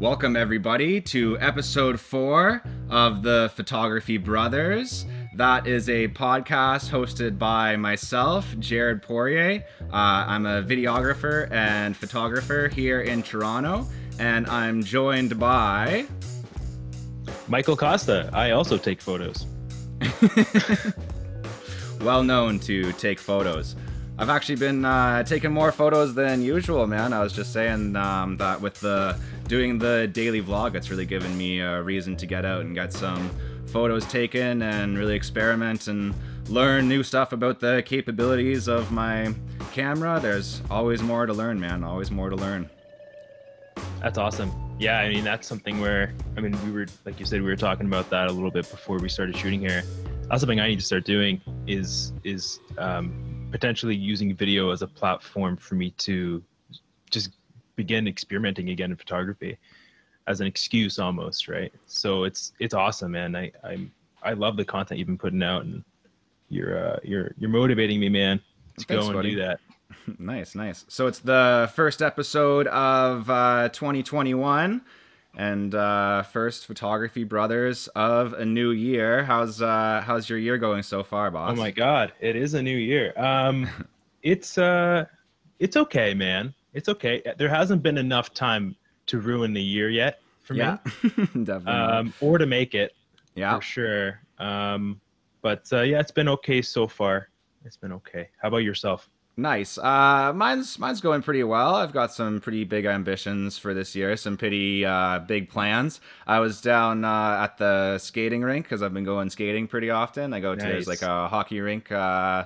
Welcome, everybody, to episode four of the Photography Brothers. That is a podcast hosted by myself, Jared Poirier. Uh, I'm a videographer and photographer here in Toronto, and I'm joined by. Michael Costa. I also take photos. well known to take photos. I've actually been uh, taking more photos than usual, man. I was just saying um, that with the doing the daily vlog, it's really given me a reason to get out and get some photos taken and really experiment and learn new stuff about the capabilities of my camera. There's always more to learn, man. Always more to learn. That's awesome. Yeah, I mean that's something where I mean we were like you said we were talking about that a little bit before we started shooting here. That's something I need to start doing is is um, potentially using video as a platform for me to just begin experimenting again in photography as an excuse almost right so it's it's awesome man i i'm i love the content you've been putting out and you're uh you're you're motivating me man to Thanks, go and buddy. do that nice nice so it's the first episode of uh 2021 and uh, first photography brothers of a new year. How's uh, how's your year going so far, boss? Oh my god, it is a new year. Um, it's uh, it's okay, man. It's okay. There hasn't been enough time to ruin the year yet for yeah. me. Definitely. Um, or to make it. Yeah. For sure. Um, but uh, yeah, it's been okay so far. It's been okay. How about yourself? Nice. Uh, mine's mine's going pretty well. I've got some pretty big ambitions for this year. Some pretty uh, big plans. I was down uh, at the skating rink because I've been going skating pretty often. I go to there's like a hockey rink uh,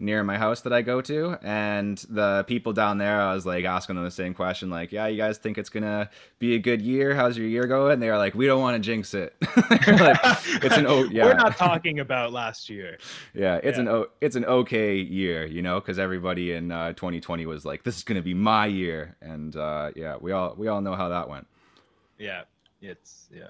near my house that I go to, and the people down there, I was like asking them the same question, like, "Yeah, you guys think it's gonna be a good year? How's your year going?" And they are like, "We don't want to jinx it." like, it's an oh yeah. We're not talking about last year. Yeah, it's yeah. an it's an okay year, you know, because everybody in uh, 2020 was like, "This is gonna be my year," and uh, yeah, we all we all know how that went. Yeah, it's yeah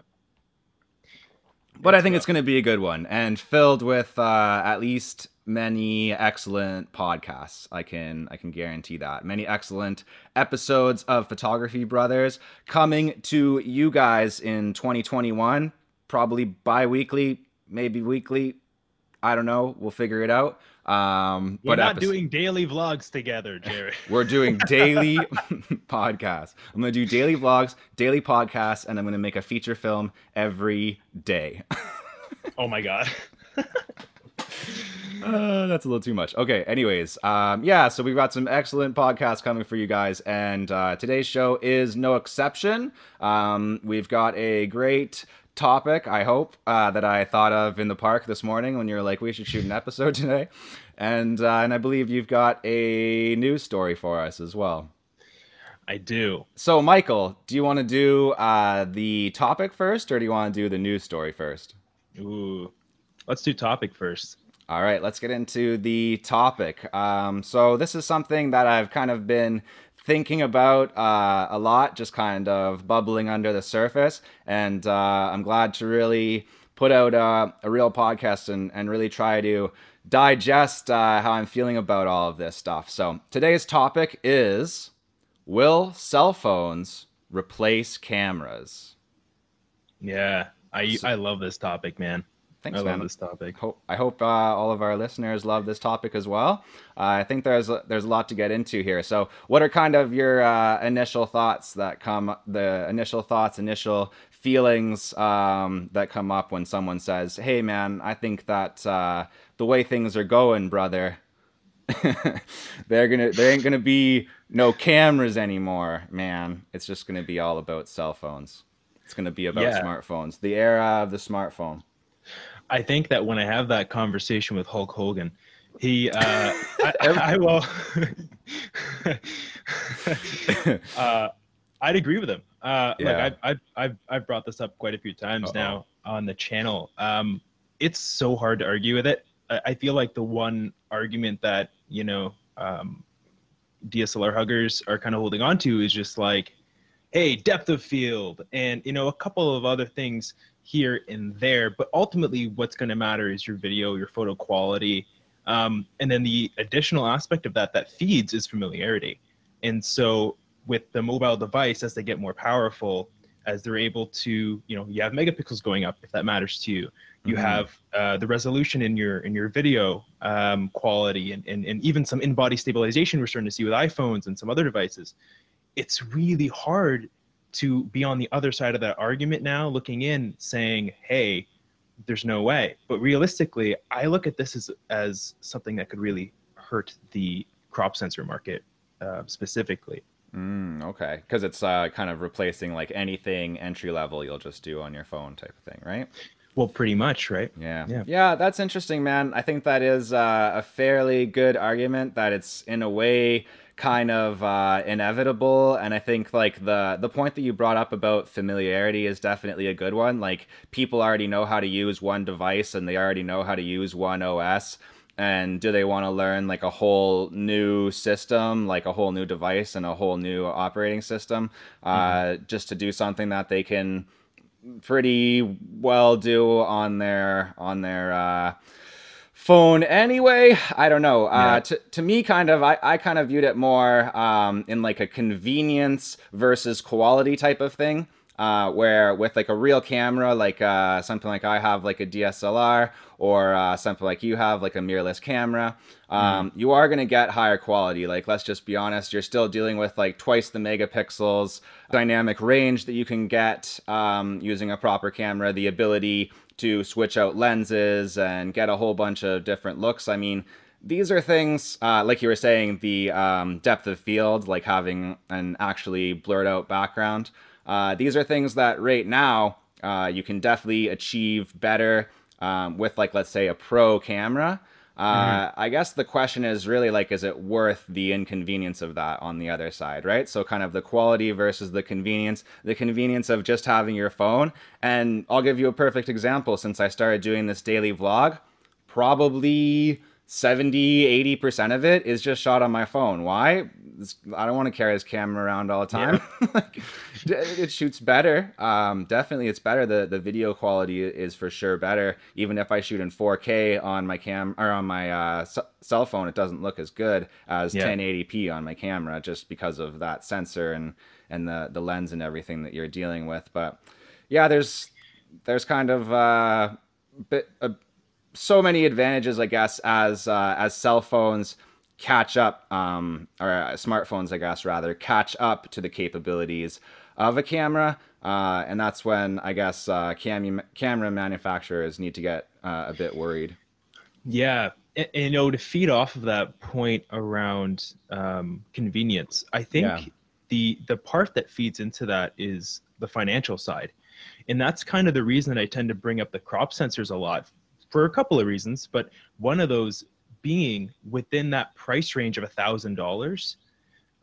but I think it's going to be a good one and filled with uh, at least many excellent podcasts. I can I can guarantee that. Many excellent episodes of Photography Brothers coming to you guys in 2021, probably bi-weekly, maybe weekly. I don't know. We'll figure it out. Um, We're but not doing daily vlogs together, Jerry. We're doing daily podcasts. I'm gonna do daily vlogs, daily podcasts, and I'm gonna make a feature film every day. oh my god. Uh, that's a little too much. Okay. Anyways, um, yeah. So we've got some excellent podcasts coming for you guys, and uh, today's show is no exception. Um, we've got a great topic. I hope uh, that I thought of in the park this morning when you're like, we should shoot an episode today, and uh, and I believe you've got a news story for us as well. I do. So, Michael, do you want to do uh, the topic first, or do you want to do the news story first? Ooh, let's do topic first. All right, let's get into the topic. Um, so, this is something that I've kind of been thinking about uh, a lot, just kind of bubbling under the surface. And uh, I'm glad to really put out uh, a real podcast and, and really try to digest uh, how I'm feeling about all of this stuff. So, today's topic is Will cell phones replace cameras? Yeah, I, I love this topic, man. Thanks, I man. love this topic. Hope, I hope uh, all of our listeners love this topic as well. Uh, I think there's a, there's a lot to get into here. So, what are kind of your uh, initial thoughts that come? The initial thoughts, initial feelings um, that come up when someone says, "Hey, man, I think that uh, the way things are going, brother, they're gonna there ain't gonna be no cameras anymore, man. It's just gonna be all about cell phones. It's gonna be about yeah. smartphones. The era of the smartphone." I think that when I have that conversation with Hulk Hogan, he, uh, I, I, will, uh, I'd agree with him. Uh, yeah. Like I've, I've, I've, I've brought this up quite a few times Uh-oh. now on the channel. Um, it's so hard to argue with it. I, I feel like the one argument that, you know, um, DSLR huggers are kind of holding on to is just like, hey, depth of field, and you know, a couple of other things here and there. But ultimately, what's going to matter is your video, your photo quality. Um, and then the additional aspect of that that feeds is familiarity. And so, with the mobile device, as they get more powerful, as they're able to, you know, you have megapixels going up if that matters to you. You mm-hmm. have uh, the resolution in your in your video um, quality and, and and even some in-body stabilization we're starting to see with iPhones and some other devices. It's really hard to be on the other side of that argument now, looking in, saying, "Hey, there's no way." But realistically, I look at this as as something that could really hurt the crop sensor market uh, specifically. Mm, okay, because it's uh, kind of replacing like anything entry level you'll just do on your phone type of thing, right? Well, pretty much, right? Yeah. Yeah, yeah that's interesting, man. I think that is uh, a fairly good argument that it's in a way kind of uh, inevitable. And i think like the the point that you brought up about familiarity is definitely a good one. Like people already know how to use one device and they already know how to use one os and do they want to learn like a whole new system like a whole new device and a whole new operating system uh, mm-hmm. just to do something that they can pretty well do on their on their uh, phone anyway i don't know uh, to, to me kind of I, I kind of viewed it more um, in like a convenience versus quality type of thing uh, where with like a real camera, like uh, something like I have, like a DSLR, or uh, something like you have, like a mirrorless camera, um, mm. you are going to get higher quality. Like, let's just be honest, you're still dealing with like twice the megapixels, dynamic range that you can get um, using a proper camera, the ability to switch out lenses and get a whole bunch of different looks. I mean, these are things uh, like you were saying the um, depth of field like having an actually blurred out background uh, these are things that right now uh, you can definitely achieve better um, with, like, let's say, a pro camera. Uh, mm-hmm. I guess the question is really like, is it worth the inconvenience of that on the other side, right? So, kind of the quality versus the convenience, the convenience of just having your phone. And I'll give you a perfect example since I started doing this daily vlog. Probably 70 80% of it is just shot on my phone. Why? I don't want to carry this camera around all the time. Yeah. like, it shoots better. Um, definitely it's better. The the video quality is for sure better. Even if i shoot in 4k on my cam or on my uh, cell phone it doesn't look as good as yeah. 1080p on my camera just because of that sensor and and the the lens and everything that you're dealing with. But yeah there's there's kind of uh, bit a so many advantages, I guess, as uh, as cell phones catch up, um, or uh, smartphones, I guess, rather catch up to the capabilities of a camera, uh, and that's when I guess uh, cam- camera manufacturers need to get uh, a bit worried. Yeah, and, and, you know, to feed off of that point around um, convenience, I think yeah. the the part that feeds into that is the financial side, and that's kind of the reason that I tend to bring up the crop sensors a lot for a couple of reasons, but one of those being within that price range of a thousand dollars,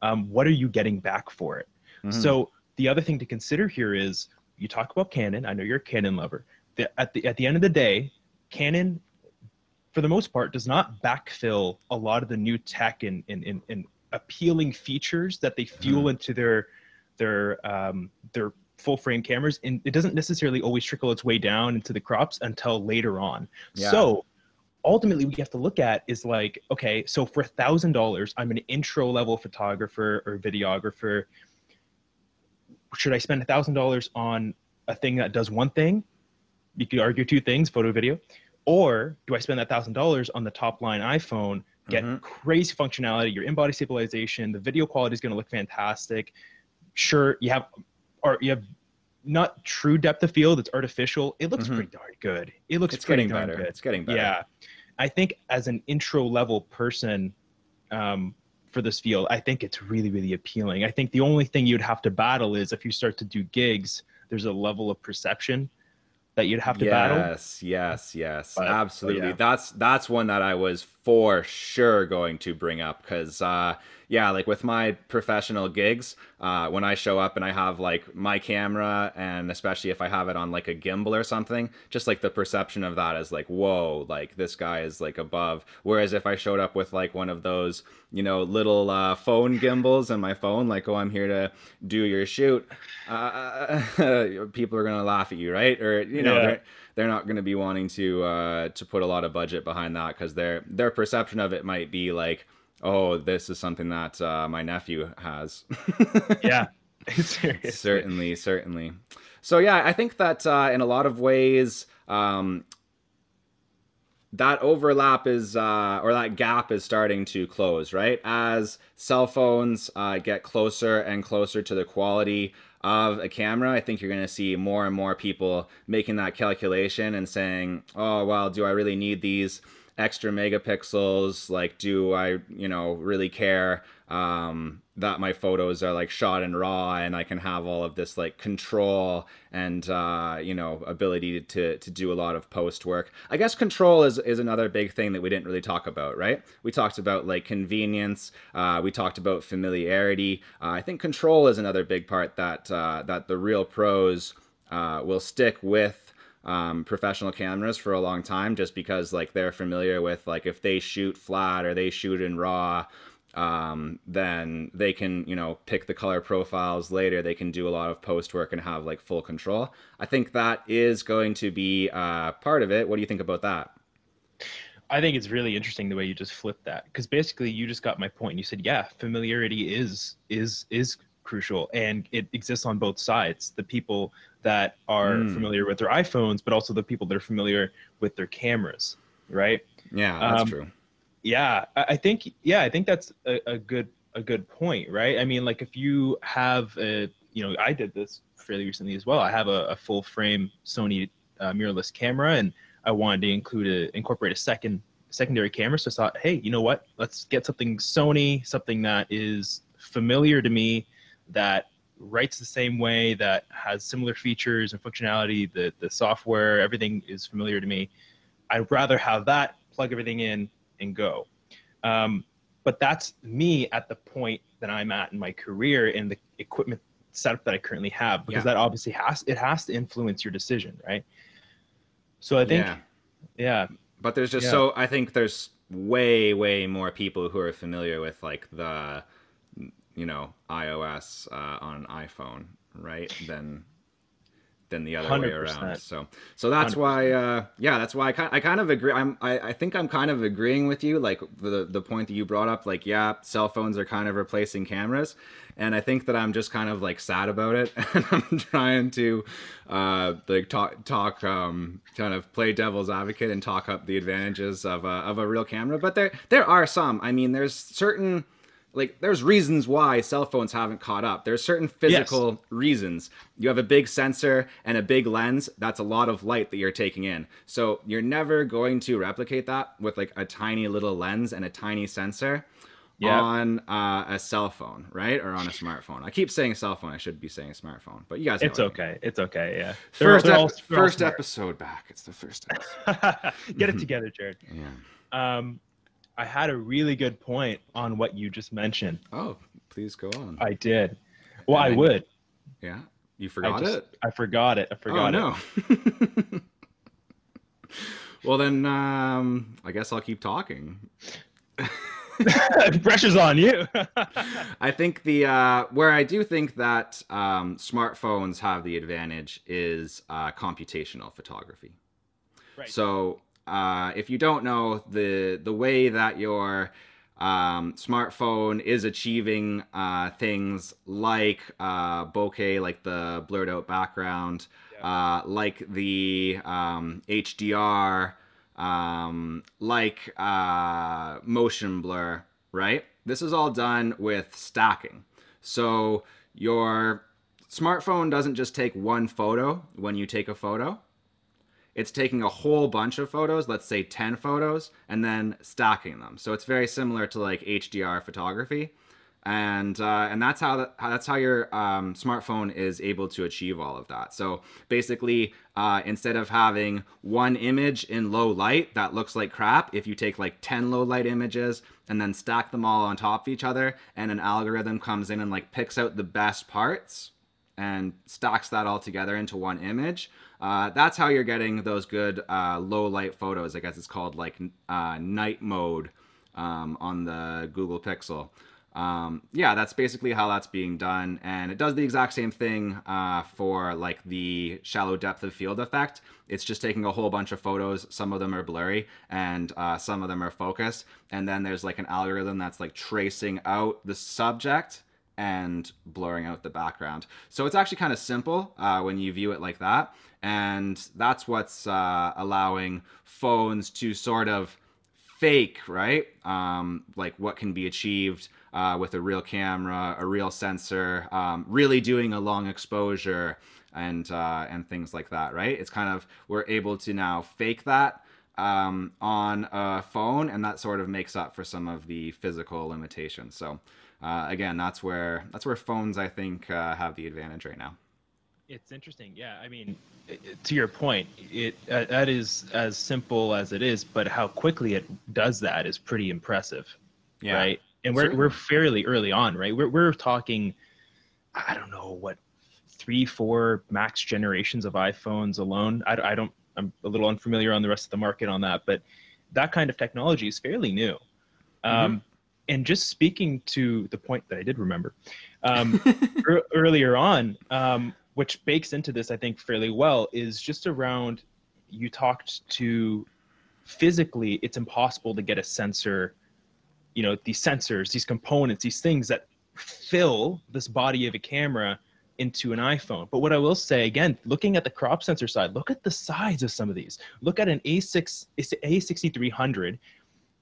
um, what are you getting back for it? Mm-hmm. So the other thing to consider here is you talk about Canon. I know you're a Canon lover. The, at the at the end of the day, Canon, for the most part, does not backfill a lot of the new tech and and, and, and appealing features that they fuel mm-hmm. into their their um, their full frame cameras and it doesn't necessarily always trickle its way down into the crops until later on. Yeah. so ultimately we have to look at is like okay so for a thousand dollars i'm an intro level photographer or videographer. Should i spend a thousand dollars on a thing that does one thing? You could argue two things photo video. Or do i spend that thousand dollars on the top line iphone get mm-hmm. crazy functionality your in-body stabilization the video quality is going to look fantastic. Sure you have or you have not true depth of field it's artificial it looks mm-hmm. pretty darn good it looks it's pretty getting darn better good it's getting better yeah i think as an intro level person um, for this field i think it's really really appealing i think the only thing you'd have to battle is if you start to do gigs there's a level of perception that you'd have to yes, battle. Yes, yes, yes, absolutely. Yeah. That's that's one that I was for sure going to bring up because uh, yeah, like with my professional gigs, uh, when I show up and I have like my camera, and especially if I have it on like a gimbal or something, just like the perception of that is like, whoa, like this guy is like above. Whereas if I showed up with like one of those, you know, little uh, phone gimbals and my phone, like, oh, I'm here to do your shoot, uh, people are gonna laugh at you, right? Or you know, yeah. They're not gonna be wanting to uh, to put a lot of budget behind that because their their perception of it might be like oh, this is something that uh, my nephew has. yeah, Certainly, certainly. So yeah, I think that uh, in a lot of ways, um, that overlap is uh, or that gap is starting to close, right? As cell phones uh, get closer and closer to the quality of a camera, I think you're going to see more and more people making that calculation and saying, "Oh, well, do I really need these extra megapixels? Like, do I, you know, really care?" Um, that my photos are like shot in raw and I can have all of this like control and uh, you know ability to to do a lot of post work. I guess control is is another big thing that we didn't really talk about, right? We talked about like convenience. Uh, we talked about familiarity. Uh, I think control is another big part that uh, that the real pros uh, will stick with um, professional cameras for a long time just because like they're familiar with like if they shoot flat or they shoot in raw um, then they can you know pick the color profiles later. They can do a lot of post work and have like full control. I think that is going to be uh, part of it. What do you think about that? I think it's really interesting the way you just flipped that because basically you just got my point. You said yeah familiarity is is is crucial and it exists on both sides. The people that are mm. familiar with their iphones but also the people that are familiar with their cameras right? Yeah that's um, true yeah, I think yeah, I think that's a, a good a good point, right? I mean, like if you have a you know, I did this fairly recently as well. I have a, a full frame Sony uh, mirrorless camera, and I wanted to include a incorporate a second secondary camera. So I thought, hey, you know what? Let's get something Sony, something that is familiar to me, that writes the same way, that has similar features and functionality. The the software, everything is familiar to me. I'd rather have that, plug everything in, and go. Um, but that's me at the point that I'm at in my career in the equipment setup that I currently have, because yeah. that obviously has it has to influence your decision, right? So I think, yeah. yeah. But there's just yeah. so I think there's way way more people who are familiar with like the you know iOS uh, on an iPhone, right? Than than the other 100%. way around. So so that's 100%. why uh, yeah, that's why I kind I kind of agree. I'm I, I think I'm kind of agreeing with you like the the point that you brought up like yeah, cell phones are kind of replacing cameras and I think that I'm just kind of like sad about it and I'm trying to uh like talk talk um kind of play devil's advocate and talk up the advantages of a, of a real camera, but there there are some. I mean, there's certain like there's reasons why cell phones haven't caught up. There's certain physical yes. reasons. You have a big sensor and a big lens that's a lot of light that you're taking in. So you're never going to replicate that with like a tiny little lens and a tiny sensor yep. on uh, a cell phone right? Or on a smartphone. I keep saying cell phone i should be saying smartphone but you guys it's okay it's okay yeah. 1st they're ep- first episode back it's the first episode. Get it together jared. Yeah. Um I had a really good point on what you just mentioned. Oh, please go on. I did. Well, I would. Yeah, you forgot I just, it. I forgot it. I forgot it. oh, no. well, then um, I guess I'll keep talking. Pressure's on you. I think the uh, where I do think that um, smartphones have the advantage is uh, computational photography. Right. So uh, if you don't know the the way that your um, smartphone is achieving uh, things like uh, bokeh, like the blurred out background, yeah. uh, like the um, HDR, um, like uh, motion blur, right? This is all done with stacking. So your smartphone doesn't just take one photo when you take a photo it's taking a whole bunch of photos, let's say 10 photos, and then stacking them. So it's very similar to like HDR photography. And uh, and that's how, the, that's how your um, smartphone is able to achieve all of that. So basically, uh, instead of having one image in low light that looks like crap, if you take like 10 low light images and then stack them all on top of each other, and an algorithm comes in and like picks out the best parts and stacks that all together into one image, uh, that's how you're getting those good uh, low light photos. I guess it's called like uh, night mode um, on the Google Pixel. Um, yeah, that's basically how that's being done, and it does the exact same thing uh, for like the shallow depth of field effect. It's just taking a whole bunch of photos. Some of them are blurry, and uh, some of them are focused, and then there's like an algorithm that's like tracing out the subject and blurring out the background. So it's actually kind of simple uh, when you view it like that. And that's what's uh, allowing phones to sort of fake, right? Um, like what can be achieved uh, with a real camera, a real sensor, um, really doing a long exposure and uh, and things like that, right? It's kind of we're able to now fake that um, on a phone, and that sort of makes up for some of the physical limitations. So uh, again, that's where that's where phones I think uh, have the advantage right now. It's interesting, yeah. I mean, to your point, it uh, that is as simple as it is, but how quickly it does that is pretty impressive, yeah. right? And we're we're fairly early on, right? We're we're talking, I don't know what, three, four max generations of iPhones alone. I, I don't. I'm a little unfamiliar on the rest of the market on that, but that kind of technology is fairly new. Um, mm-hmm. And just speaking to the point that I did remember um, er, earlier on, um, which bakes into this, I think, fairly well, is just around you talked to physically, it's impossible to get a sensor you know these sensors these components these things that fill this body of a camera into an iphone. But what i will say again looking at the crop sensor side look at the size of some of these. Look at an a6 a6300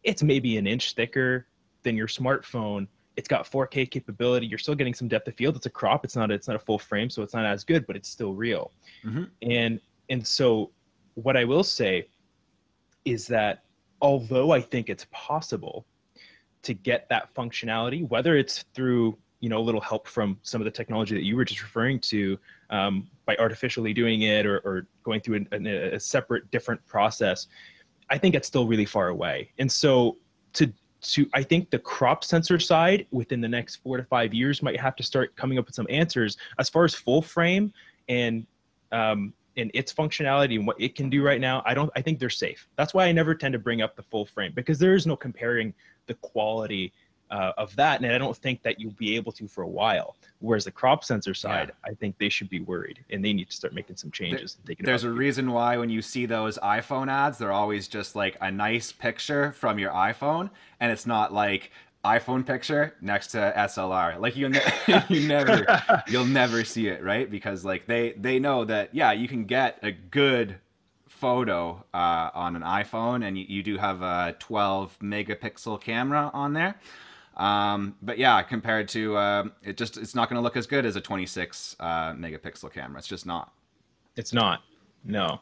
it's maybe an inch thicker than your smartphone it's got 4k capability. You're still getting some depth of field. It's a crop. It's not it's not a full frame so it's not as good but it's still real. Mm-hmm. and and so what i will say is that although i think it's possible to get that functionality, whether it's through you know a little help from some of the technology that you were just referring to um, by artificially doing it or, or going through a, a, separate different process i think it's still really far away. And so to to i think the crop sensor side within the next four to five years might have to start coming up with some answers as far as full frame and um, and its functionality and what it can do right now. I don't i think they're safe. That's why i never tend to bring up the full frame because there is no comparing the quality uh, of that. And I don't think that you'll be able to for a while. Whereas the crop sensor side, yeah. I think they should be worried and they need to start making some changes. There, there's a reason why when you see those iPhone ads, they're always just like a nice picture from your iPhone, and it's not like iPhone picture next to SLR. Like you, ne- you never, you'll never see it, right? Because like they they know that yeah, you can get a good photo uh, on an iPhone, and you, you, do have a 12 megapixel camera on there. Um, but yeah, compared to uh, it, just it's not going to look as good as a 26 uh, megapixel camera. It's just not. It's not. No.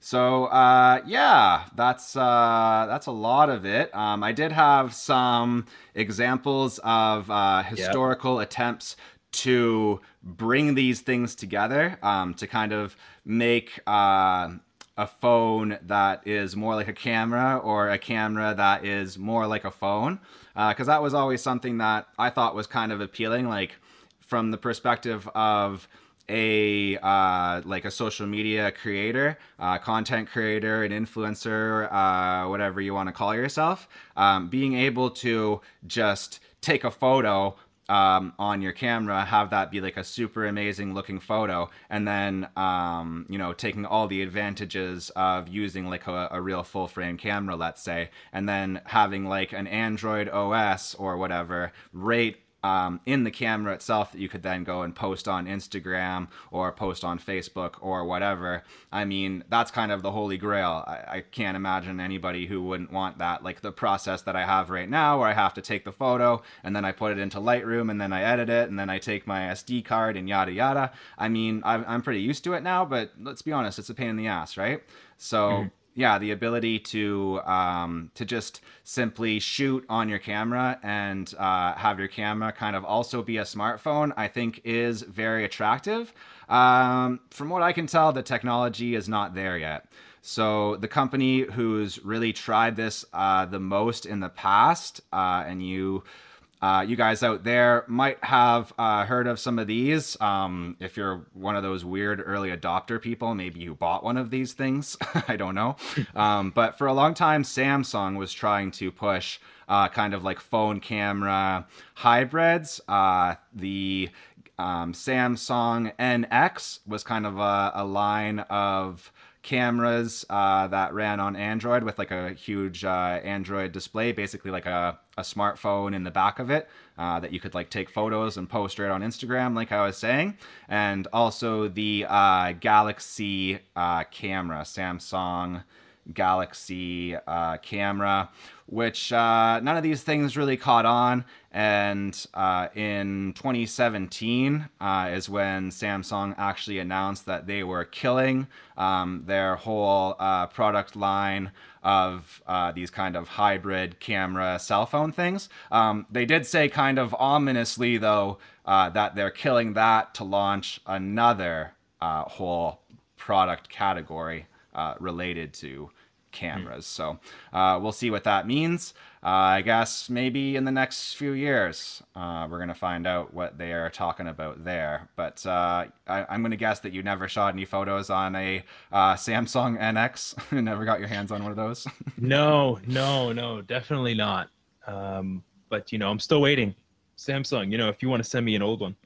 So uh, yeah, that's uh, that's a lot of it. Um, I did have some examples of uh, historical yep. attempts to bring these things together um, to kind of make uh, a phone that is more like a camera or a camera that is more like a phone. Because uh, that was always something that i thought was kind of appealing like from the perspective of a uh, like a social media creator, uh, content creator, an influencer, uh, whatever you want to call yourself, um, being able to just take a photo, um, on your camera, have that be like a super amazing looking photo, and then um, you know taking all the advantages of using like a, a real full frame camera, let's say, and then having like an Android OS or whatever rate um, in the camera itself that you could then go and post on Instagram or post on Facebook or whatever. I mean, that's kind of the holy grail. I, I, can't imagine anybody who wouldn't want that. Like the process that I have right now, where I have to take the photo and then I put it into Lightroom and then I edit it and then I take my SD card and yada yada. I mean, I'm, I'm pretty used to it now, but let's be honest, it's a pain in the ass, right? So. Mm-hmm yeah, the ability to um, to just simply shoot on your camera and uh, have your camera kind of also be a smartphone, I think is very attractive. Um, from what I can tell, the technology is not there yet. So the company who's really tried this uh, the most in the past, uh, and you uh, you guys out there might have uh, heard of some of these. Um, if you're one of those weird early adopter people, maybe you bought one of these things. I don't know. Um, but for a long time, Samsung was trying to push uh, kind of like phone camera hybrids. Uh, the um, Samsung NX was kind of a, a line of cameras uh, that ran on Android with like a huge uh, Android display, basically like a a smartphone in the back of it uh, that you could like take photos and post right on Instagram, like I was saying, and also the uh, Galaxy uh, camera, Samsung Galaxy uh, camera, which uh, none of these things really caught on. And uh, in 2017 uh, is when Samsung actually announced that they were killing um, their whole uh, product line of uh, these kind of hybrid camera cell phone things. Um, they did say, kind of ominously, though, that they're killing that to launch another whole product category uh, related to cameras. Mm. So uh, we'll see what that means. Uh, I guess maybe in the next few years, uh, we're going to find out what they are talking about there. But uh, I, am going to guess that you never shot any photos on a uh, Samsung NX. never got your hands on one of those. no, no, no, definitely not. Um, but, you know, I'm still waiting. Samsung, you know, if you want to send me an old one.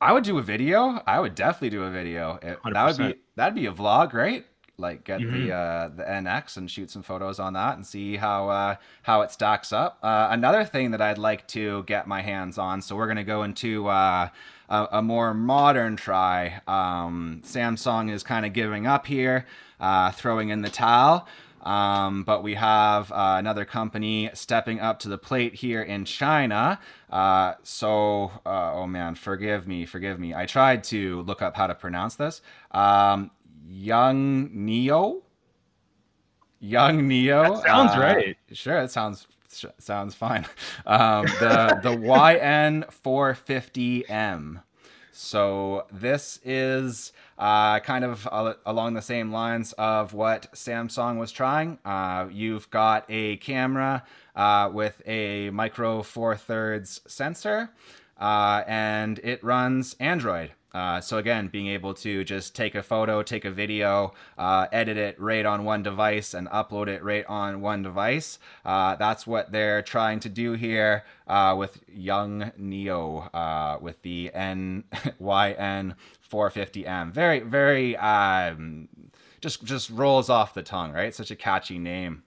I would do a video. I would definitely do a video. It, that would be that'd be a vlog, right? Like get mm-hmm. the uh, the NX and shoot some photos on that and see how uh, how it stacks up. Uh, another thing that I'd like to get my hands on. So we're gonna go into uh, a, a, more modern try. Um, Samsung is kind of giving up here, uh, throwing in the towel. Um, but we have uh, another company stepping up to the plate here in China. Uh, so, uh, oh man, forgive me, forgive me. I tried to look up how to pronounce this. Um, Yangniu. Young Neo. That sounds uh, right. Sure, it sounds sounds fine. Um, the the YN450M. So this is uh, kind of along the same lines of what Samsung was trying. Uh, you've got a camera uh, with a micro four thirds sensor, uh, and it runs Android. Uh, so again, being able to just take a photo, take a video, uh, edit it right on one device, and upload it right on one device. Uh, that's what they're trying to do here uh, with Young Neo uh, with the NYN 450M. Very, very um, just just rolls off the tongue, right? Such a catchy name.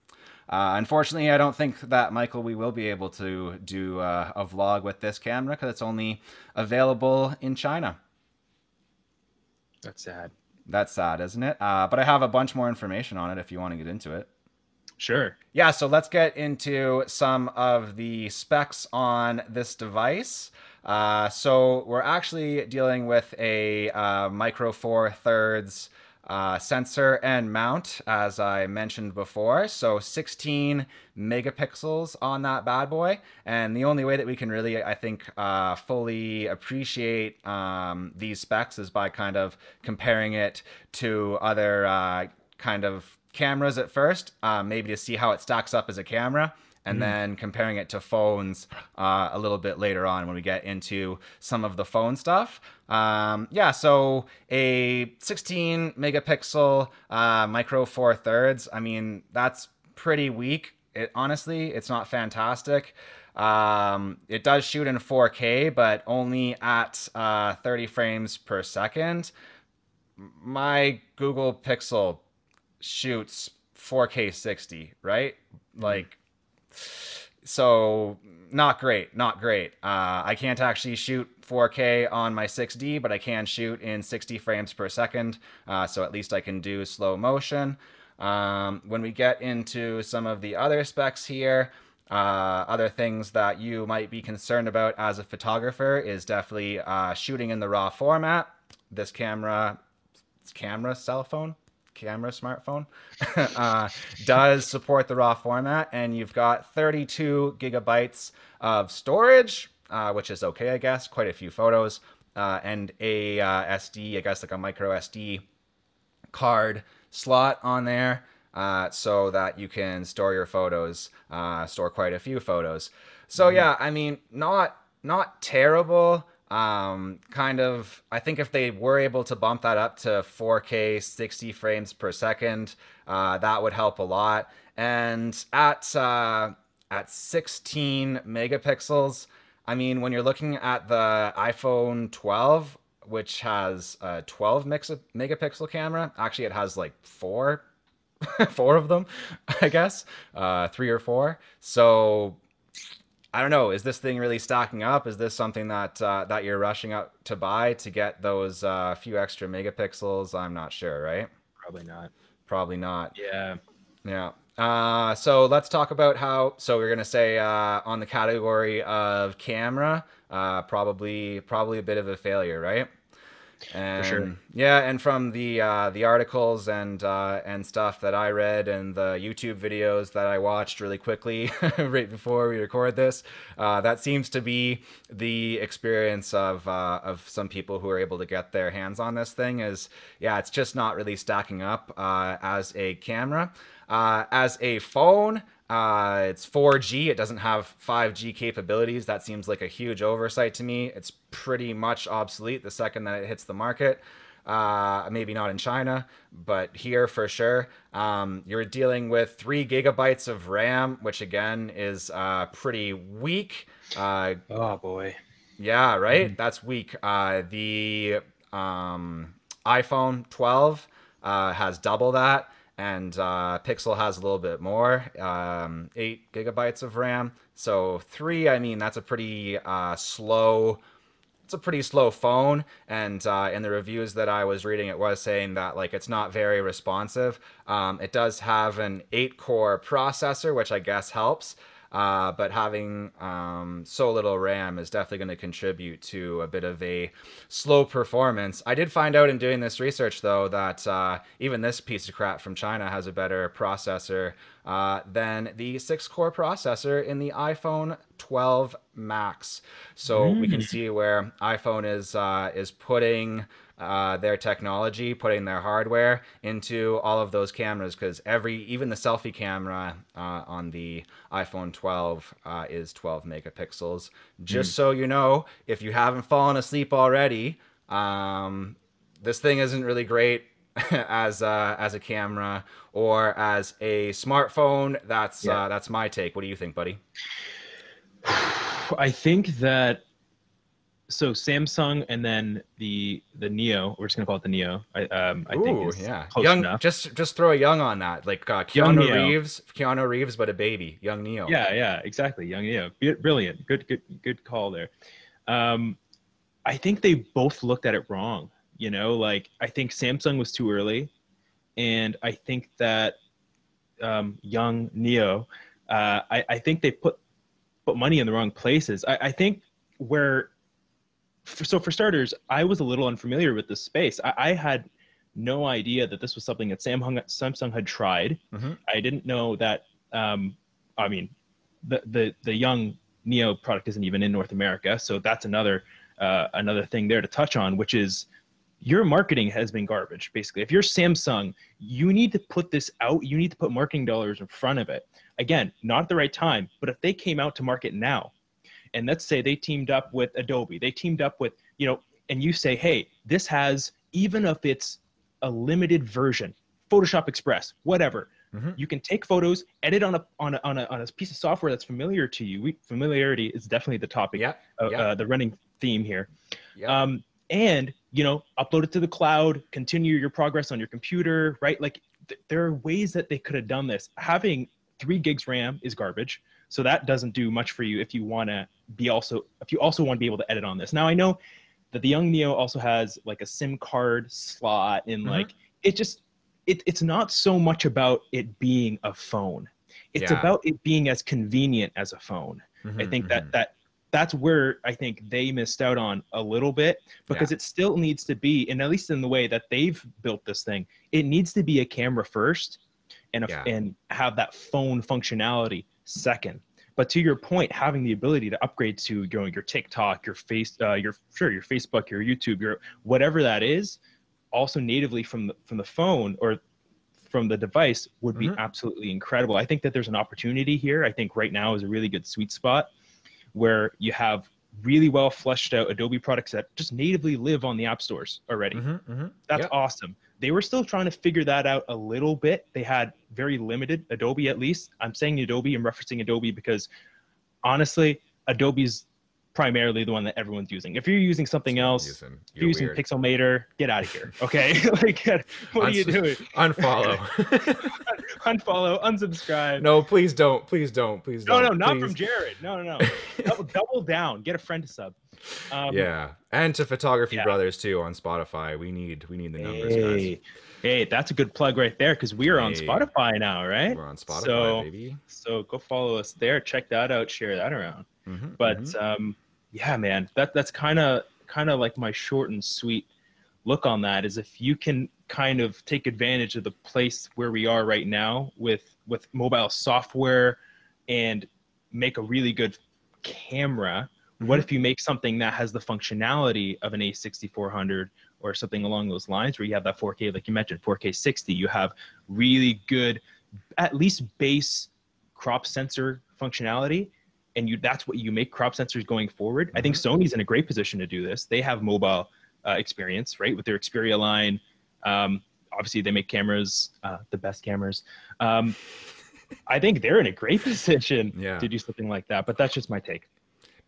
Uh, unfortunately, I don't think that Michael we will be able to do uh, a vlog with this camera because it's only available in China. That's sad. That's sad, isn't it? Uh, but I have a bunch more information on it if you want to get into it. Sure. Yeah, so let's get into some of the specs on this device. Uh, so we're actually dealing with a uh, micro four thirds uh, sensor and mount, as I mentioned before. So 16 megapixels on that bad boy. And the only way that we can really, I think, uh, fully appreciate um, these specs is by kind of comparing it to other uh, kind of cameras at first, uh, maybe to see how it stacks up as a camera and mm then comparing it to phones uh, a little bit later on when we get into some of the phone stuff. Um, yeah, so a 16 megapixel uh, micro four thirds. I mean, that's pretty weak. It honestly, it's not fantastic. Um, it does shoot in 4K, but only at uh, 30 frames per second. My Google Pixel shoots 4K 60, right? Like so not great, not great. Uh, I can't actually shoot 4K on my 6D, but I can shoot in 60 frames per second. Uh, so at least I can do slow motion. Um, when we get into some of the other specs here, uh, other things that you might be concerned about as a photographer is definitely uh, shooting in the raw format. This camera, camera, cell phone, camera smartphone uh, does support the raw format and you've got 32 gigabytes of storage uh, which is okay i guess quite a few photos uh, and a uh, sd i guess like a micro sd card slot on there uh, so that you can store your photos uh, store quite a few photos so mm-hmm. yeah i mean not not terrible um, kind of, I think if they were able to bump that up to 4K 60 frames per second, uh, that would help a lot. And at uh, at 16 megapixels, I mean, when you're looking at the iPhone 12, which has a 12 megapixel camera, actually it has like four, four of them, I guess, uh, three or four. So I don't know. Is this thing really stacking up? Is this something that uh, that you're rushing up to buy to get those uh, few extra megapixels? I'm not sure, right? Probably not. Probably not. Yeah. Yeah. Uh, so let's talk about how. So we're gonna say uh, on the category of camera, uh, probably probably a bit of a failure, right? And, sure. Yeah, and from the uh, the articles and uh, and stuff that I read and the YouTube videos that I watched really quickly right before we record this, uh, that seems to be the experience of uh, of some people who are able to get their hands on this thing. Is yeah, it's just not really stacking up uh, as a camera. Uh, as a phone, uh, it's 4G. It doesn't have 5G capabilities. That seems like a huge oversight to me. It's pretty much obsolete the second that it hits the market. Uh, maybe not in China, but here for sure. Um, you're dealing with three gigabytes of RAM, which again is uh, pretty weak. Uh, oh boy. Yeah, right. Mm. That's weak. Uh, the um, iPhone 12 uh, has double that and uh, Pixel has a little bit more, um, eight gigabytes of RAM. So three, I mean, that's a pretty uh, slow. It's a pretty slow phone, and uh, in the reviews that I was reading, it was saying that like it's not very responsive. Um, it does have an eight-core processor, which I guess helps. Uh, but having um, so little RAM is definitely going to contribute to a bit of a slow performance. I did find out in doing this research, though, that uh, even this piece of crap from China has a better processor uh, than the six core processor in the iPhone 12 Max. So mm. we can mm. see where iPhone is uh, is putting uh, their technology, putting their hardware into all of those cameras because every, even the selfie camera uh, on the iPhone 12 uh, is 12 megapixels. Just mm. so you know, if you haven't fallen asleep already, um, this thing isn't really great as a, as a camera or as a smartphone. That's yeah. uh, that's my take. What do you think, buddy? I think that so Samsung and then the the Neo. We're just gonna call it the Neo. I um I Ooh, think yeah. young. Enough. Just just throw a young on that, like uh, Keanu Reeves. Keanu Reeves, but a baby, young Neo. Yeah, yeah, exactly, young Neo. Brilliant, good, good, good call there. Um, I think they both looked at it wrong. You know, like I think Samsung was too early, and I think that um, young Neo. Uh, I, I think they put put money in the wrong places. I, I think where for, so for starters, I was a little unfamiliar with this space. I, I had no idea that this was something that Samsung Samsung had tried. Mm-hmm. I didn't know that. Um, I mean, the the the young Neo product isn't even in North America, so that's another uh, another thing there to touch on, which is your marketing has been garbage. Basically, if you're Samsung, you need to put this out. You need to put marketing dollars in front of it. Again, not at the right time, but if they came out to market now, and let's say they teamed up with Adobe, they teamed up with, you know, and you say, hey, this has, even if it's a limited version, Photoshop Express, whatever, mm-hmm. you can take photos, edit on a, on, a, on, a, on a piece of software that's familiar to you. We, familiarity is definitely the topic, yeah, uh, yeah. Uh, the running theme here. Yeah. Um, and, you know, upload it to the cloud, continue your progress on your computer, right? Like th- there are ways that they could have done this. Having three gigs RAM is garbage. So that doesn't do much for you if you want to be also if you also want to be able to edit on this. Now I know that the young Neo also has like a SIM card slot and mm-hmm. like it just it, it's not so much about it being a phone. It's yeah. about it being as convenient as a phone. Mm-hmm, I think mm-hmm. that that that's where I think they missed out on a little bit because yeah. it still needs to be, and at least in the way that they've built this thing, it needs to be a camera first and a, yeah. and have that phone functionality second. But to your point, having the ability to upgrade to you know, your TikTok, your face, uh, your sure your Facebook, your YouTube, your whatever that is, also natively from the from the phone or from the device would be mm-hmm. absolutely incredible. I think that there's an opportunity here. I think right now is a really good sweet spot where you have really well fleshed out Adobe products that just natively live on the app stores already. Mm-hmm, mm-hmm. That's yep. awesome they were still trying to figure that out a little bit. They had very limited Adobe, at least. I'm saying Adobe, I'm referencing Adobe because honestly, Adobe's primarily the one that everyone's using. If you're using something else, using, you're, using Pixelmator, get out of here. Okay, like what are you doing? Unfollow, unfollow, unsubscribe. No, please don't. Please don't. Please don't. No, no, not please. from Jared. No, no, no. double, double, down. Get a friend to sub. Um, yeah, and to Photography yeah. Brothers too on Spotify. We need we need the numbers, hey. guys. Hey, that's a good plug right there because we are hey. on Spotify now, right? We're on Spotify, so, baby. So go follow us there. Check that out. Share that around. Mm-hmm, but mm-hmm. um, yeah, man, that that's kind of kind of like my short and sweet look on that. Is if you can kind of take advantage of the place where we are right now with with mobile software and make a really good camera. Mm-hmm. What if you make something that has the functionality of an A6400 or something along those lines, where you have that 4K, like you mentioned, 4K 60, you have really good, at least base crop sensor functionality, and you that's what you make crop sensors going forward. Mm-hmm. I think mm-hmm. Sony's in a great position to do this. They have mobile uh, experience, right, with their Xperia line. Um, obviously, they make cameras, uh, the best cameras. Um, I think they're in a great position yeah. to do something like that. But that's just my take.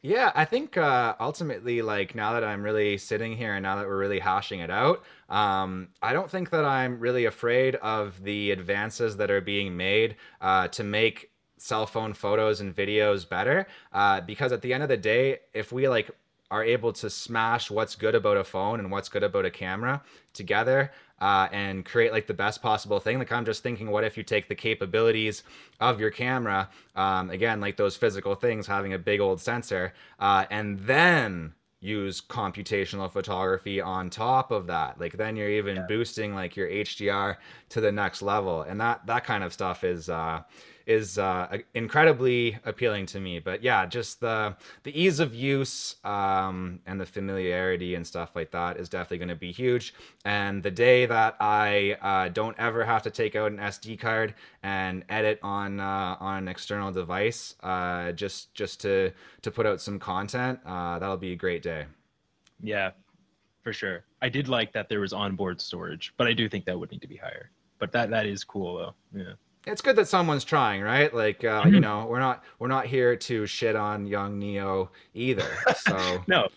Yeah, I think uh, ultimately, like now that I'm really sitting here and now that we're really hashing it out, um, I don't think that I'm really afraid of the advances that are being made uh, to make cell phone photos and videos better uh, because at the end of the day if we like are able to smash what's good about a phone and what's good about a camera together uh, and create like the best possible thing. Like i'm just thinking what if you take the capabilities of your camera um, again like those physical things having a big old sensor uh, and then use computational photography on top of that. Like then you're even yeah. boosting like your hdr to the next level. And that that kind of stuff is uh is uh, incredibly appealing to me. But yeah, just the the ease of use um, and the familiarity and stuff like that is definitely going to be huge. And the day that I uh, don't ever have to take out an SD card and edit on uh, on an external device, uh, just just to to put out some content, uh, that'll be a great day. Yeah, for sure. I did like that there was onboard storage, but I do think that would need to be higher. But that that is cool though. Yeah it's good that someone's trying, right? Like, uh, you know, we're not we're not here to shit on Yongnuo either. So no,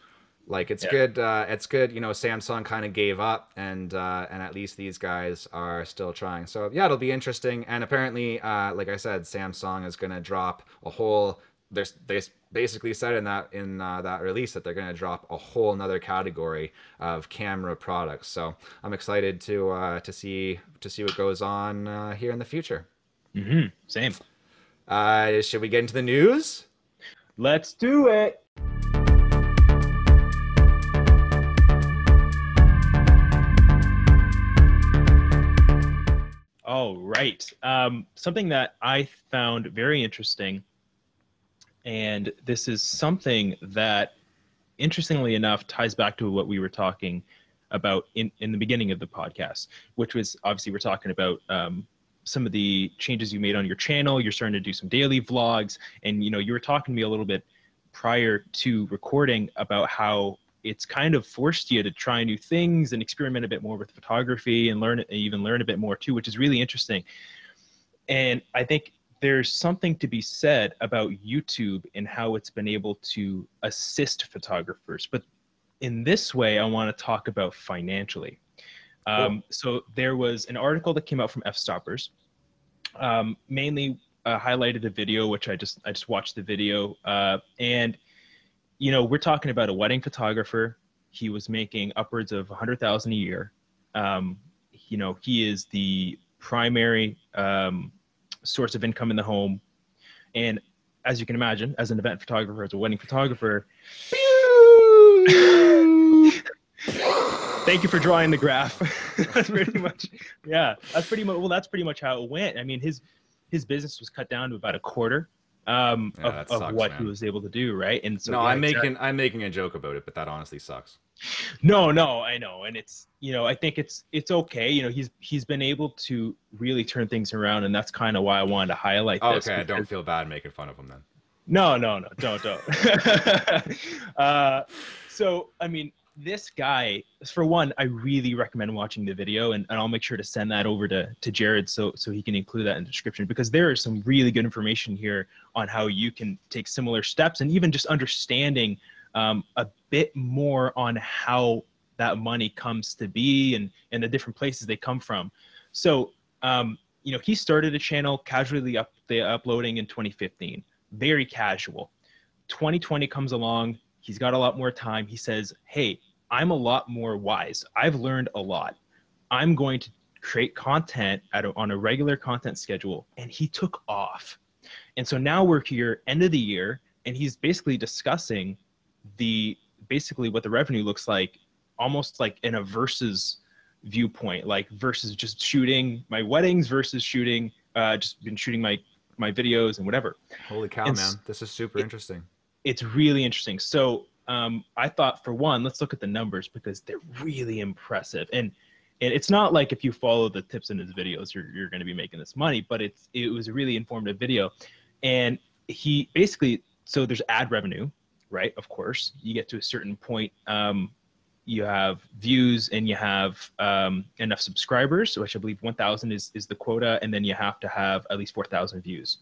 like it's yeah. good. Uh, it's good. You know, Samsung kind of gave up, and uh, and at least these guys are still trying. So yeah, it'll be interesting. And apparently, uh, like I said, Samsung is gonna drop a whole. There's they basically said in that in uh, that release that they're going to drop a whole another category of camera products. So I'm excited to uh, to see to see what goes on uh, here in the future. Mm-hmm. Same. Uh, should we get into the news? Let's do it. All right. Um, something that I found very interesting, and this is something that, interestingly enough, ties back to what we were talking about in, in the beginning of the podcast, which was obviously we're talking about um, some of the changes you made on your channel. You're starting to do some daily vlogs, and you know you were talking to me a little bit prior to recording about how it's kind of forced you to try new things and experiment a bit more with photography and learn even learn a bit more too, which is really interesting. And I think there's something to be said about YouTube and how it's been able to assist photographers. But in this way, I want to talk about financially. Um, So there was an article that came out from Fstoppers, um, mainly uh, highlighted a video, which I just I just watched the video, uh, and you know we're talking about a wedding photographer. He was making upwards of a hundred thousand a year. Um, you know he is the primary um, source of income in the home, and as you can imagine, as an event photographer, as a wedding photographer. Thank you for drawing the graph. that's pretty much, yeah, that's pretty much. Well, that's pretty much how it went. I mean, his his business was cut down to about a quarter um, yeah, of, sucks, of, what man. he was able to do, right? And so, no, yeah, I'm exactly. making I'm making a joke about it, but that honestly sucks. No, no, I know, and it's you know I think it's it's okay. You know, he's he's been able to really turn things around, and that's kind of why I wanted to highlight oh, this. Okay, because... don't feel bad making fun of him then. No, no, no, don't, don't. uh, so, I mean, this guy, for one, I really recommend watching the video, and, and I'll make sure to send that over to, to Jared so so he can include that in the description because there is some really good information here on how you can take similar steps and even just understanding um, a bit more on how that money comes to be and and the different places they come from. So um, you know, he started a channel casually up the uploading in 2015, very casual. 2020 comes along, he's got a lot more time. He says, "Hey, I'm a lot more wise. I've learned a lot. I'm going to create content a, on a regular content schedule." And he took off. And so now we're here, end of the year, and he's basically discussing the basically what the revenue looks like, almost like in a versus viewpoint, like versus just shooting my weddings versus shooting, uh, just been shooting my my videos and whatever. Holy cow, and man! This is super it, interesting. It's really interesting. So um, I thought, for one, let's look at the numbers because they're really impressive. And and it's not like if you follow the tips in his videos, you're you're going to be making this money. But it's it was a really informative video, and he basically so there's ad revenue, right? Of course, you get to a certain point. Um, you have views and you have um, enough subscribers, which I believe 1,000 is, is the quota, and then you have to have at least 4,000 views.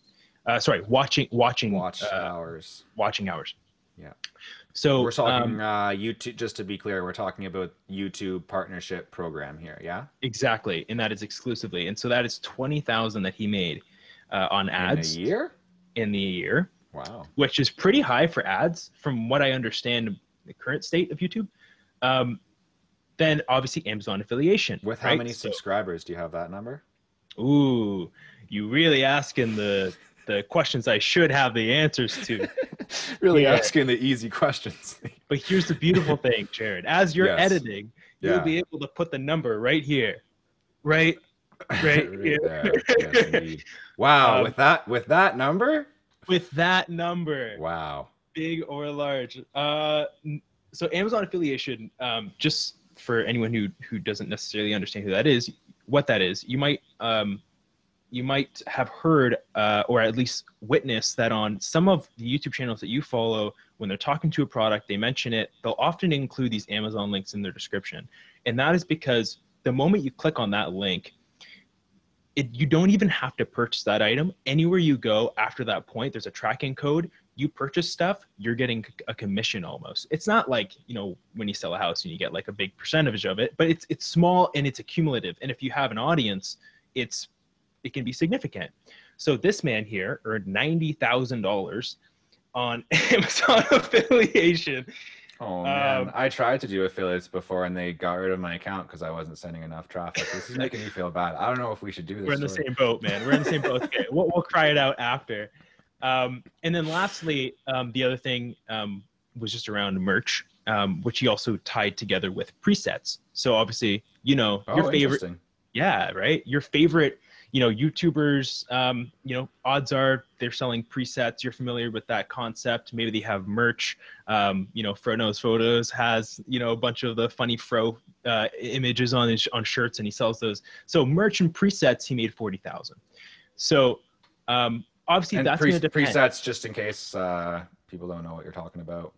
Uh, sorry, watching watching watch uh, hours. Watching hours. Yeah. So we're talking um, uh, YouTube. Just to be clear, we're talking about YouTube partnership program here. Yeah. Exactly, and that is exclusively, and so that is 20,000 that he made uh, on ads in a year. In the year. Wow. Which is pretty high for ads, from what I understand, the current state of YouTube. Um, then obviously Amazon affiliation. With how right? many so, subscribers? Do you have that number? Ooh, you really asking the the questions I should have the answers to. really yeah. asking the easy questions. but here's the beautiful thing, Jared. As you're yes. editing, you'll be able to put the number right here, right, right, right here. Yes, wow, um, with that with that number. With that number. Wow. Big or large. Uh, so Amazon affiliation, um, just for anyone who who doesn't necessarily understand who that is, what that is, you might um, you might have heard uh, or at least witnessed that on some of the YouTube channels that you follow, when they're talking to a product, they mention it. They'll often include these Amazon links in their description, and that is because the moment you click on that link, it, you don't even have to purchase that item. Anywhere you go after that point, there's a tracking code you purchase stuff, you're getting a commission almost. It's not like, you know, when you sell a house and you get like a big percentage of it, but it's it's small and it's accumulative. And if you have an audience, it's it can be significant. So this man here earned $90,000 on Amazon affiliation. Oh man, um, I tried to do affiliates before and they got rid of my account because I wasn't sending enough traffic. This is making me feel bad. I don't know if we should do this. We're in the same boat, man. We're in the same boat. Okay, we'll, we'll cry it out after. Um, and then lastly, um, the other thing um, was just around merch, um, which he also tied together with presets. So obviously, you know, oh, your favorite. Yeah, right. Your favorite, you know, YouTubers, um, you know, odds are they're selling presets. You're familiar with that concept. Maybe they have merch. Um, you know, Fro Knows Photos has, you know, a bunch of the funny Fro uh, images on his on shirts and he sells those. So merch and presets, he made 40,000. So um, obviously and that's pre- presets just in case uh, people don't know what you're talking about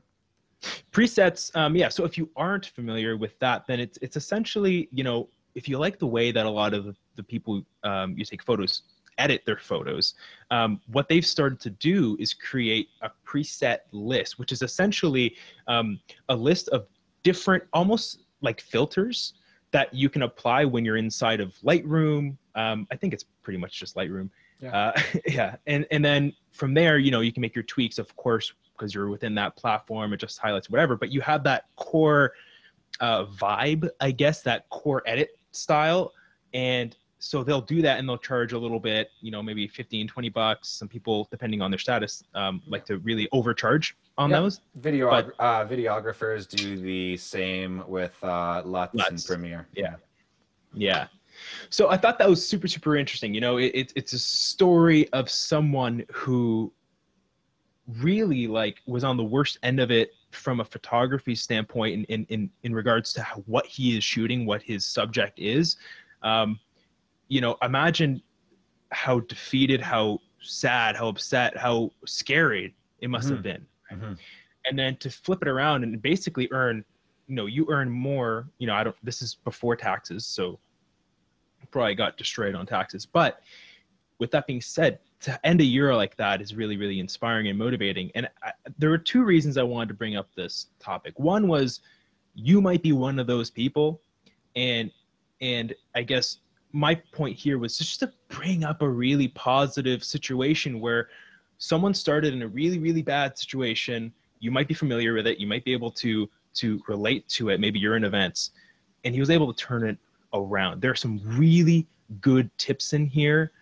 presets um, yeah so if you aren't familiar with that then it's it's essentially you know if you like the way that a lot of the people um, you take photos edit their photos um, what they've started to do is create a preset list which is essentially um, a list of different almost like filters that you can apply when you're inside of lightroom um, i think it's pretty much just lightroom yeah. Uh, yeah. And, and then from there, you know, you can make your tweaks, of course, because you're within that platform. It just highlights whatever, but you have that core uh, vibe, I guess, that core edit style. And so they'll do that and they'll charge a little bit, you know, maybe 15, 20 bucks. Some people, depending on their status, um, like to really overcharge on yeah. those. Video but, uh, videographers do the same with uh, LUTs and Premiere. Yeah. Yeah. So I thought that was super, super interesting. You know, it, it, it's a story of someone who really like was on the worst end of it from a photography standpoint in, in, in, in regards to how, what he is shooting, what his subject is. Um, you know, imagine how defeated, how sad, how upset, how scary it must mm-hmm. have been. Mm-hmm. And then to flip it around and basically earn, you know, you earn more, you know, I don't, this is before taxes. So probably got destroyed on taxes. But with that being said, to end a year like that is really really inspiring and motivating. And I, there were two reasons i wanted to bring up this topic. One was you might be one of those people and and i guess my point here was just to bring up a really positive situation where someone started in a really really bad situation. You might be familiar with it. You might be able to to relate to it. Maybe you're in events and he was able to turn it around. There are some really good tips in here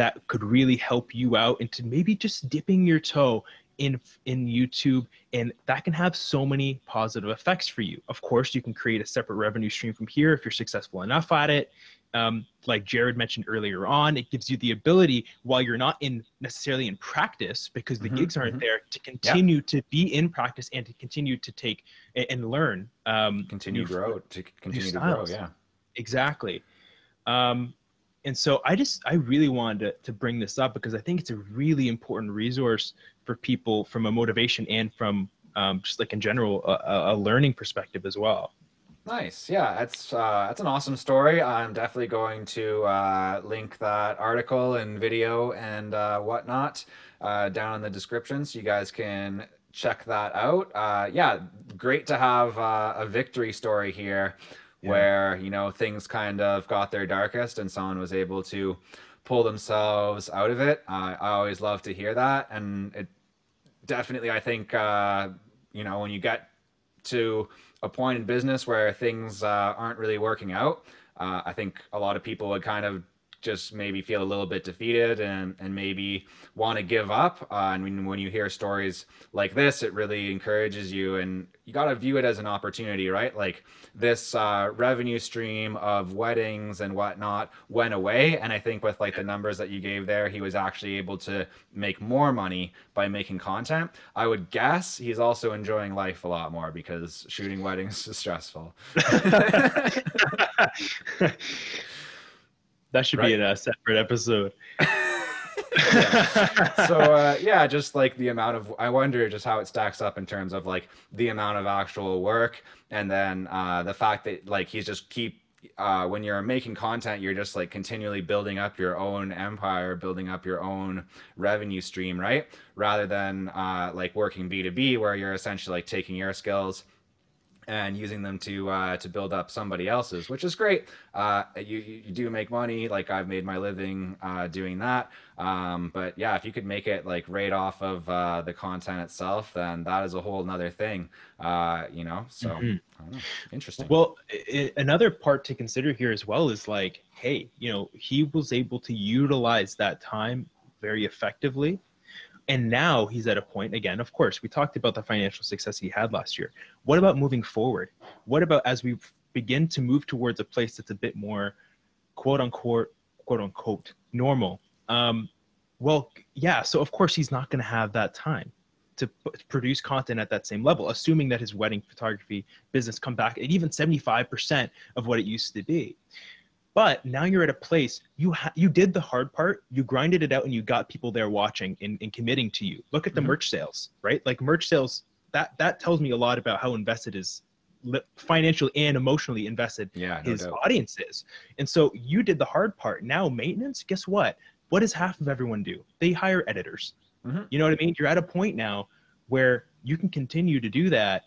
that could really help you out into maybe just dipping your toe in in YouTube and that can have so many positive effects for you. Of course, you can create a separate revenue stream from here if you're successful enough at it. Um, like Jared mentioned earlier on, it gives you the ability while you're not in necessarily in practice because the mm-hmm, gigs aren't mm-hmm. there to continue yeah. to be in practice and to continue to take and learn. Um, continue grow to continue to grow. Yeah, exactly. Um, and so I just I really wanted to, to bring this up because I think it's a really important resource for people from a motivation and from um, just like in general a, a, learning perspective as well. Nice, yeah, that's uh, it's an awesome story. I'm definitely going to uh, link that article and video and uh, whatnot uh, down in the description so you guys can check that out. Uh, yeah, great to have uh, a victory story here where you know things kind of got their darkest and someone was able to pull themselves out of it. Uh, I always love to hear that, and it definitely I think uh, you know when you get to a point in business where things uh, aren't really working out. Uh, I think a lot of people would kind of just maybe feel a little bit defeated and, and maybe want to give up. Uh, and when, when you hear stories like this, it really encourages you and you got to view it as an opportunity, right? Like this uh, revenue stream of weddings and whatnot went away. And I think with like the numbers that you gave there, he was actually able to make more money by making content. I would guess he's also enjoying life a lot more because shooting weddings is stressful. That should right? be in a separate episode. so uh, yeah, just like the amount of I wonder just how it stacks up in terms of like the amount of actual work, and then uh, the fact that like he's just keep uh, when you're making content, you're just like continually building up your own empire, building up your own revenue stream, right? Rather than uh, like working B2B, where you're essentially like taking your skills and using them to uh, to build up somebody else's, which is great. Uh, you you do make money, like I've made my living uh, doing that. Um, but yeah, if you could make it like right off of uh, the content itself, then that is a whole nother thing. Uh, you know, so mm-hmm. know. interesting. Well, it, another part to consider here as well is like, hey, you know, he was able to utilize that time very effectively and now he's at a point again, of course, we talked about the financial success he had last year. What about moving forward? What about as we begin to move towards a place that's a bit more quote unquote, quote unquote, normal? Um, well, yeah, so of course he's not going to have that time to p- produce content at that same level, assuming that his wedding photography business come back at even 75% of what it used to be. But now you're at a place you ha- you did the hard part, you grinded it out, and you got people there watching and, and committing to you. Look at the mm-hmm. merch sales, right? Like merch sales, that that tells me a lot about how invested is financially and emotionally invested yeah, no his doubt. audience is. And so you did the hard part. Now maintenance, guess what? What does half of everyone do? They hire editors. Mm-hmm. You know what I mean? You're at a point now where you can continue to do that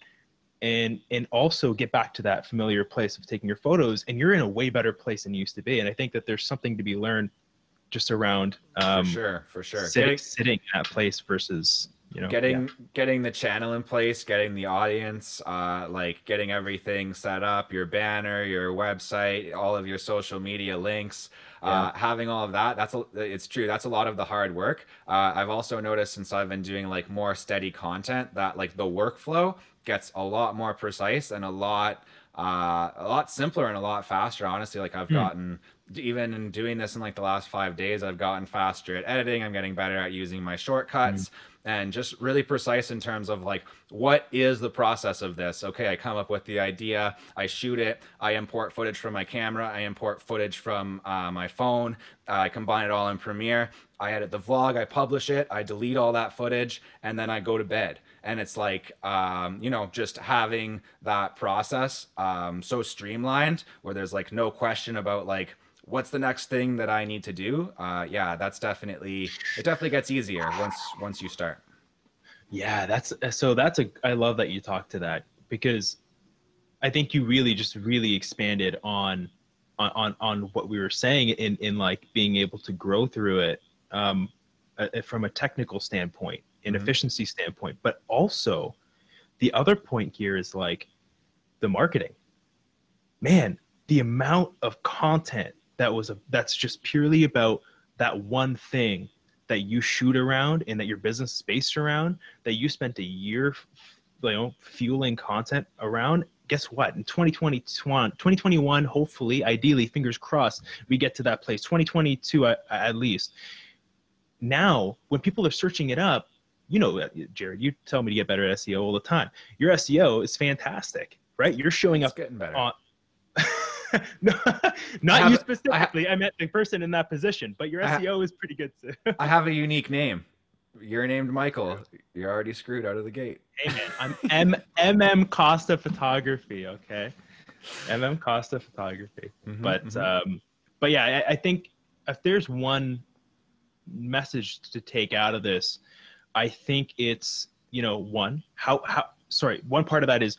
and and also get back to that familiar place of taking your photos and you're in a way better place than you used to be. And i think that there's something to be learned just around um, for sure for sure. sitting, sitting in that place versus you know getting yeah. getting the channel in place getting the audience uh like getting everything set up your banner your website all of your social media links uh, yeah. uh, having all of that that's a, it's true that's a lot of the hard work uh, i've also noticed since i've been doing like more steady content that like the workflow gets a lot more precise and a lot uh, a lot simpler and a lot faster honestly like i've hmm. gotten even in doing this in like the last five days i've gotten faster at editing i'm getting better at using my shortcuts hmm. And just really precise in terms of like what is the process of this? Okay i come up with the idea i shoot it i import footage from my camera i import footage from uh, my phone uh, i combine it all in premiere i edit the vlog i publish it i delete all that footage and then i go to bed. And it's like um, you know just having that process um, so streamlined where there's like no question about like what's the next thing that I need to do? Uh, yeah, that's definitely it. Definitely gets easier once once you start. Yeah, that's so. That's a. I love that you talked to that because I think you really just really expanded on on on what we were saying in in like being able to grow through it um, uh, from a technical standpoint, an mm-hmm. efficiency standpoint, but also the other point here is like the marketing. Man, the amount of content that was a, that's just purely about that one thing that you shoot around and that your business is based around that you spent a year you know fueling content around. Guess what? In 2021 2021 hopefully ideally fingers crossed we get to that place. 2022 at, at least. Now when people are searching it up you know uh, jared you tell me to get better at seo all the time. Your seo is fantastic right? You're showing it's up getting better. on no, not you specifically. I, ha- I, meant the person in that position, but your SEO ha- is pretty good too. I have a unique name. You're named Michael. You're already screwed out of the gate. Hey man, I'm M MM Costa Photography. Okay, MM Costa Photography. Mm-hmm, but mm-hmm. um, but yeah, I, I think if there's one message to take out of this, I think it's you know one how how sorry one part of that is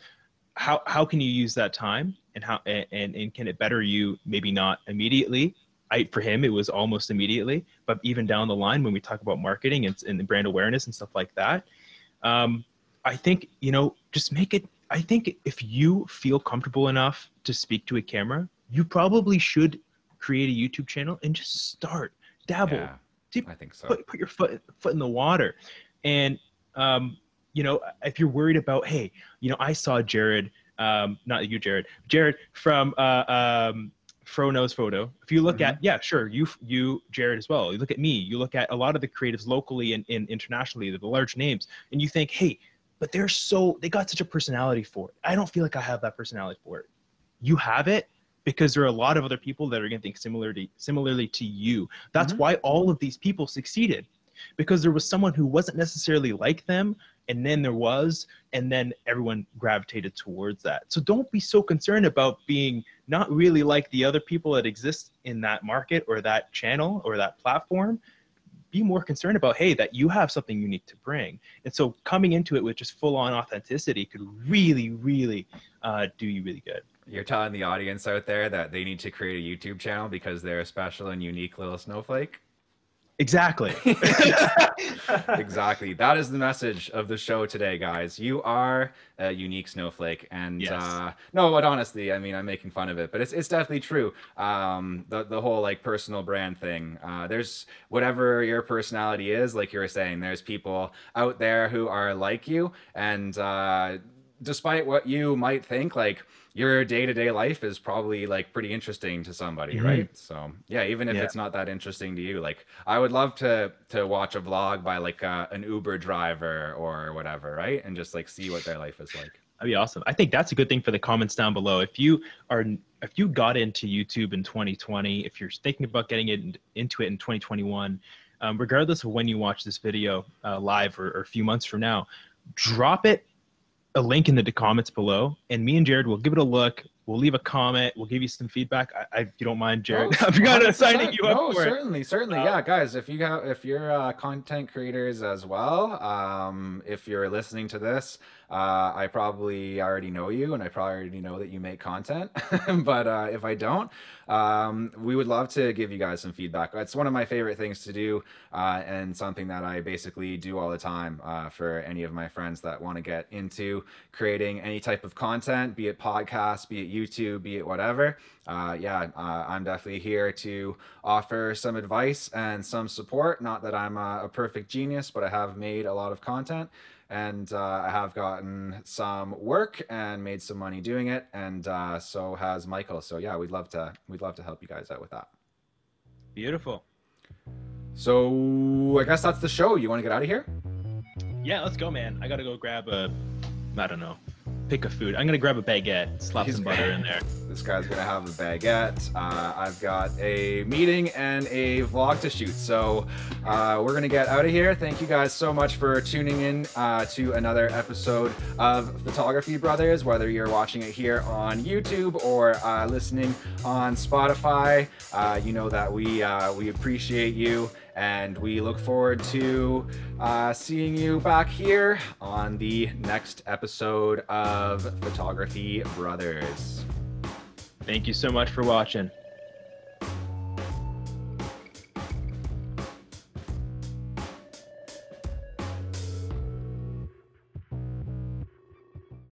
how how can you use that time and how and and can it better you maybe not immediately? I, for him it was almost immediately but even down the line when we talk about marketing and, and brand awareness and stuff like that um, i think you know just make it i think if you feel comfortable enough to speak to a camera you probably should create a youtube channel and just start dabble yeah, i think so. put, put your foot foot in the water. And um, you know if you're worried about hey you know i saw jared um, not you, Jared. Jared from uh, um, Fro Knows Photo. If you look mm-hmm. at, yeah, sure, you, you, Jared as well. You look at me. You look at a lot of the creatives locally and, and internationally, the large names, and you think, hey, but they're so they got such a personality for it. I don't feel like I have that personality for it. You have it because there are a lot of other people that are going to think similarly similarly to you. That's mm-hmm. why all of these people succeeded because there was someone who wasn't necessarily like them and then there was and then everyone gravitated towards that. So don't be so concerned about being not really like the other people that exist in that market or that channel or that platform. Be more concerned about hey that you have something unique to bring. And so coming into it with just full on authenticity could really really uh, do you really good. You're telling the audience out there that they need to create a youtube channel because they're a special and unique little snowflake Exactly. exactly. That is the message of the show today, guys. You are a unique snowflake, and yes. uh, no, but honestly, I mean, I'm making fun of it, but it's it's definitely true. Um, the the whole like personal brand thing. Uh, there's whatever your personality is, like you were saying. There's people out there who are like you, and uh, despite what you might think, like your day-to-day life is probably like pretty interesting to somebody mm-hmm. right? So yeah even if yeah. it's not that interesting to you like i would love to to watch a vlog by like uh, an uber driver or whatever right? And just like see what their life is like. That'd be awesome. I think that's a good thing for the comments down below. If you are if you got into youtube in 2020 if you're thinking about getting it into it in 2021 um, regardless of when you watch this video uh, live or, or a few months from now drop it a link in the comments below, and me and Jared will give it a look. We'll leave a comment. We'll give you some feedback. I, I if you don't mind, Jared, no, I've got signing you up no, for certainly, it. certainly, uh, yeah, guys. If you have, if you're uh, content creators as well, um, if you're listening to this, uh, I probably already know you, and I probably already know that you make content. but uh, if I don't, um, we would love to give you guys some feedback. It's one of my favorite things to do, uh, and something that I basically do all the time uh, for any of my friends that want to get into creating any type of content, be it podcast, be it YouTube, be it whatever. Uh, yeah, uh, I'm definitely here to offer some advice and some support. Not that I'm a, a perfect genius, but I have made a lot of content and uh, I have gotten some work and made some money doing it, and uh, so has Michael. So yeah, we'd love to we'd love to help you guys out with that. Beautiful. So I guess that's the show. You want to get out of here? Yeah, let's go, man. I gotta go grab a, I don't know, pick a food. I'm gonna grab a baguette, slap He's some butter in there. This guy's gonna have a baguette. Uh, I've got a meeting and a vlog to shoot, so uh, we're gonna get out of here. Thank you guys so much for tuning in uh, to another episode of Photography Brothers. Whether you're watching it here on YouTube or uh, listening on Spotify, uh, you know that we uh, we appreciate you and we look forward to uh, seeing you back here on the next episode of Photography Brothers. Thank you so much for watching.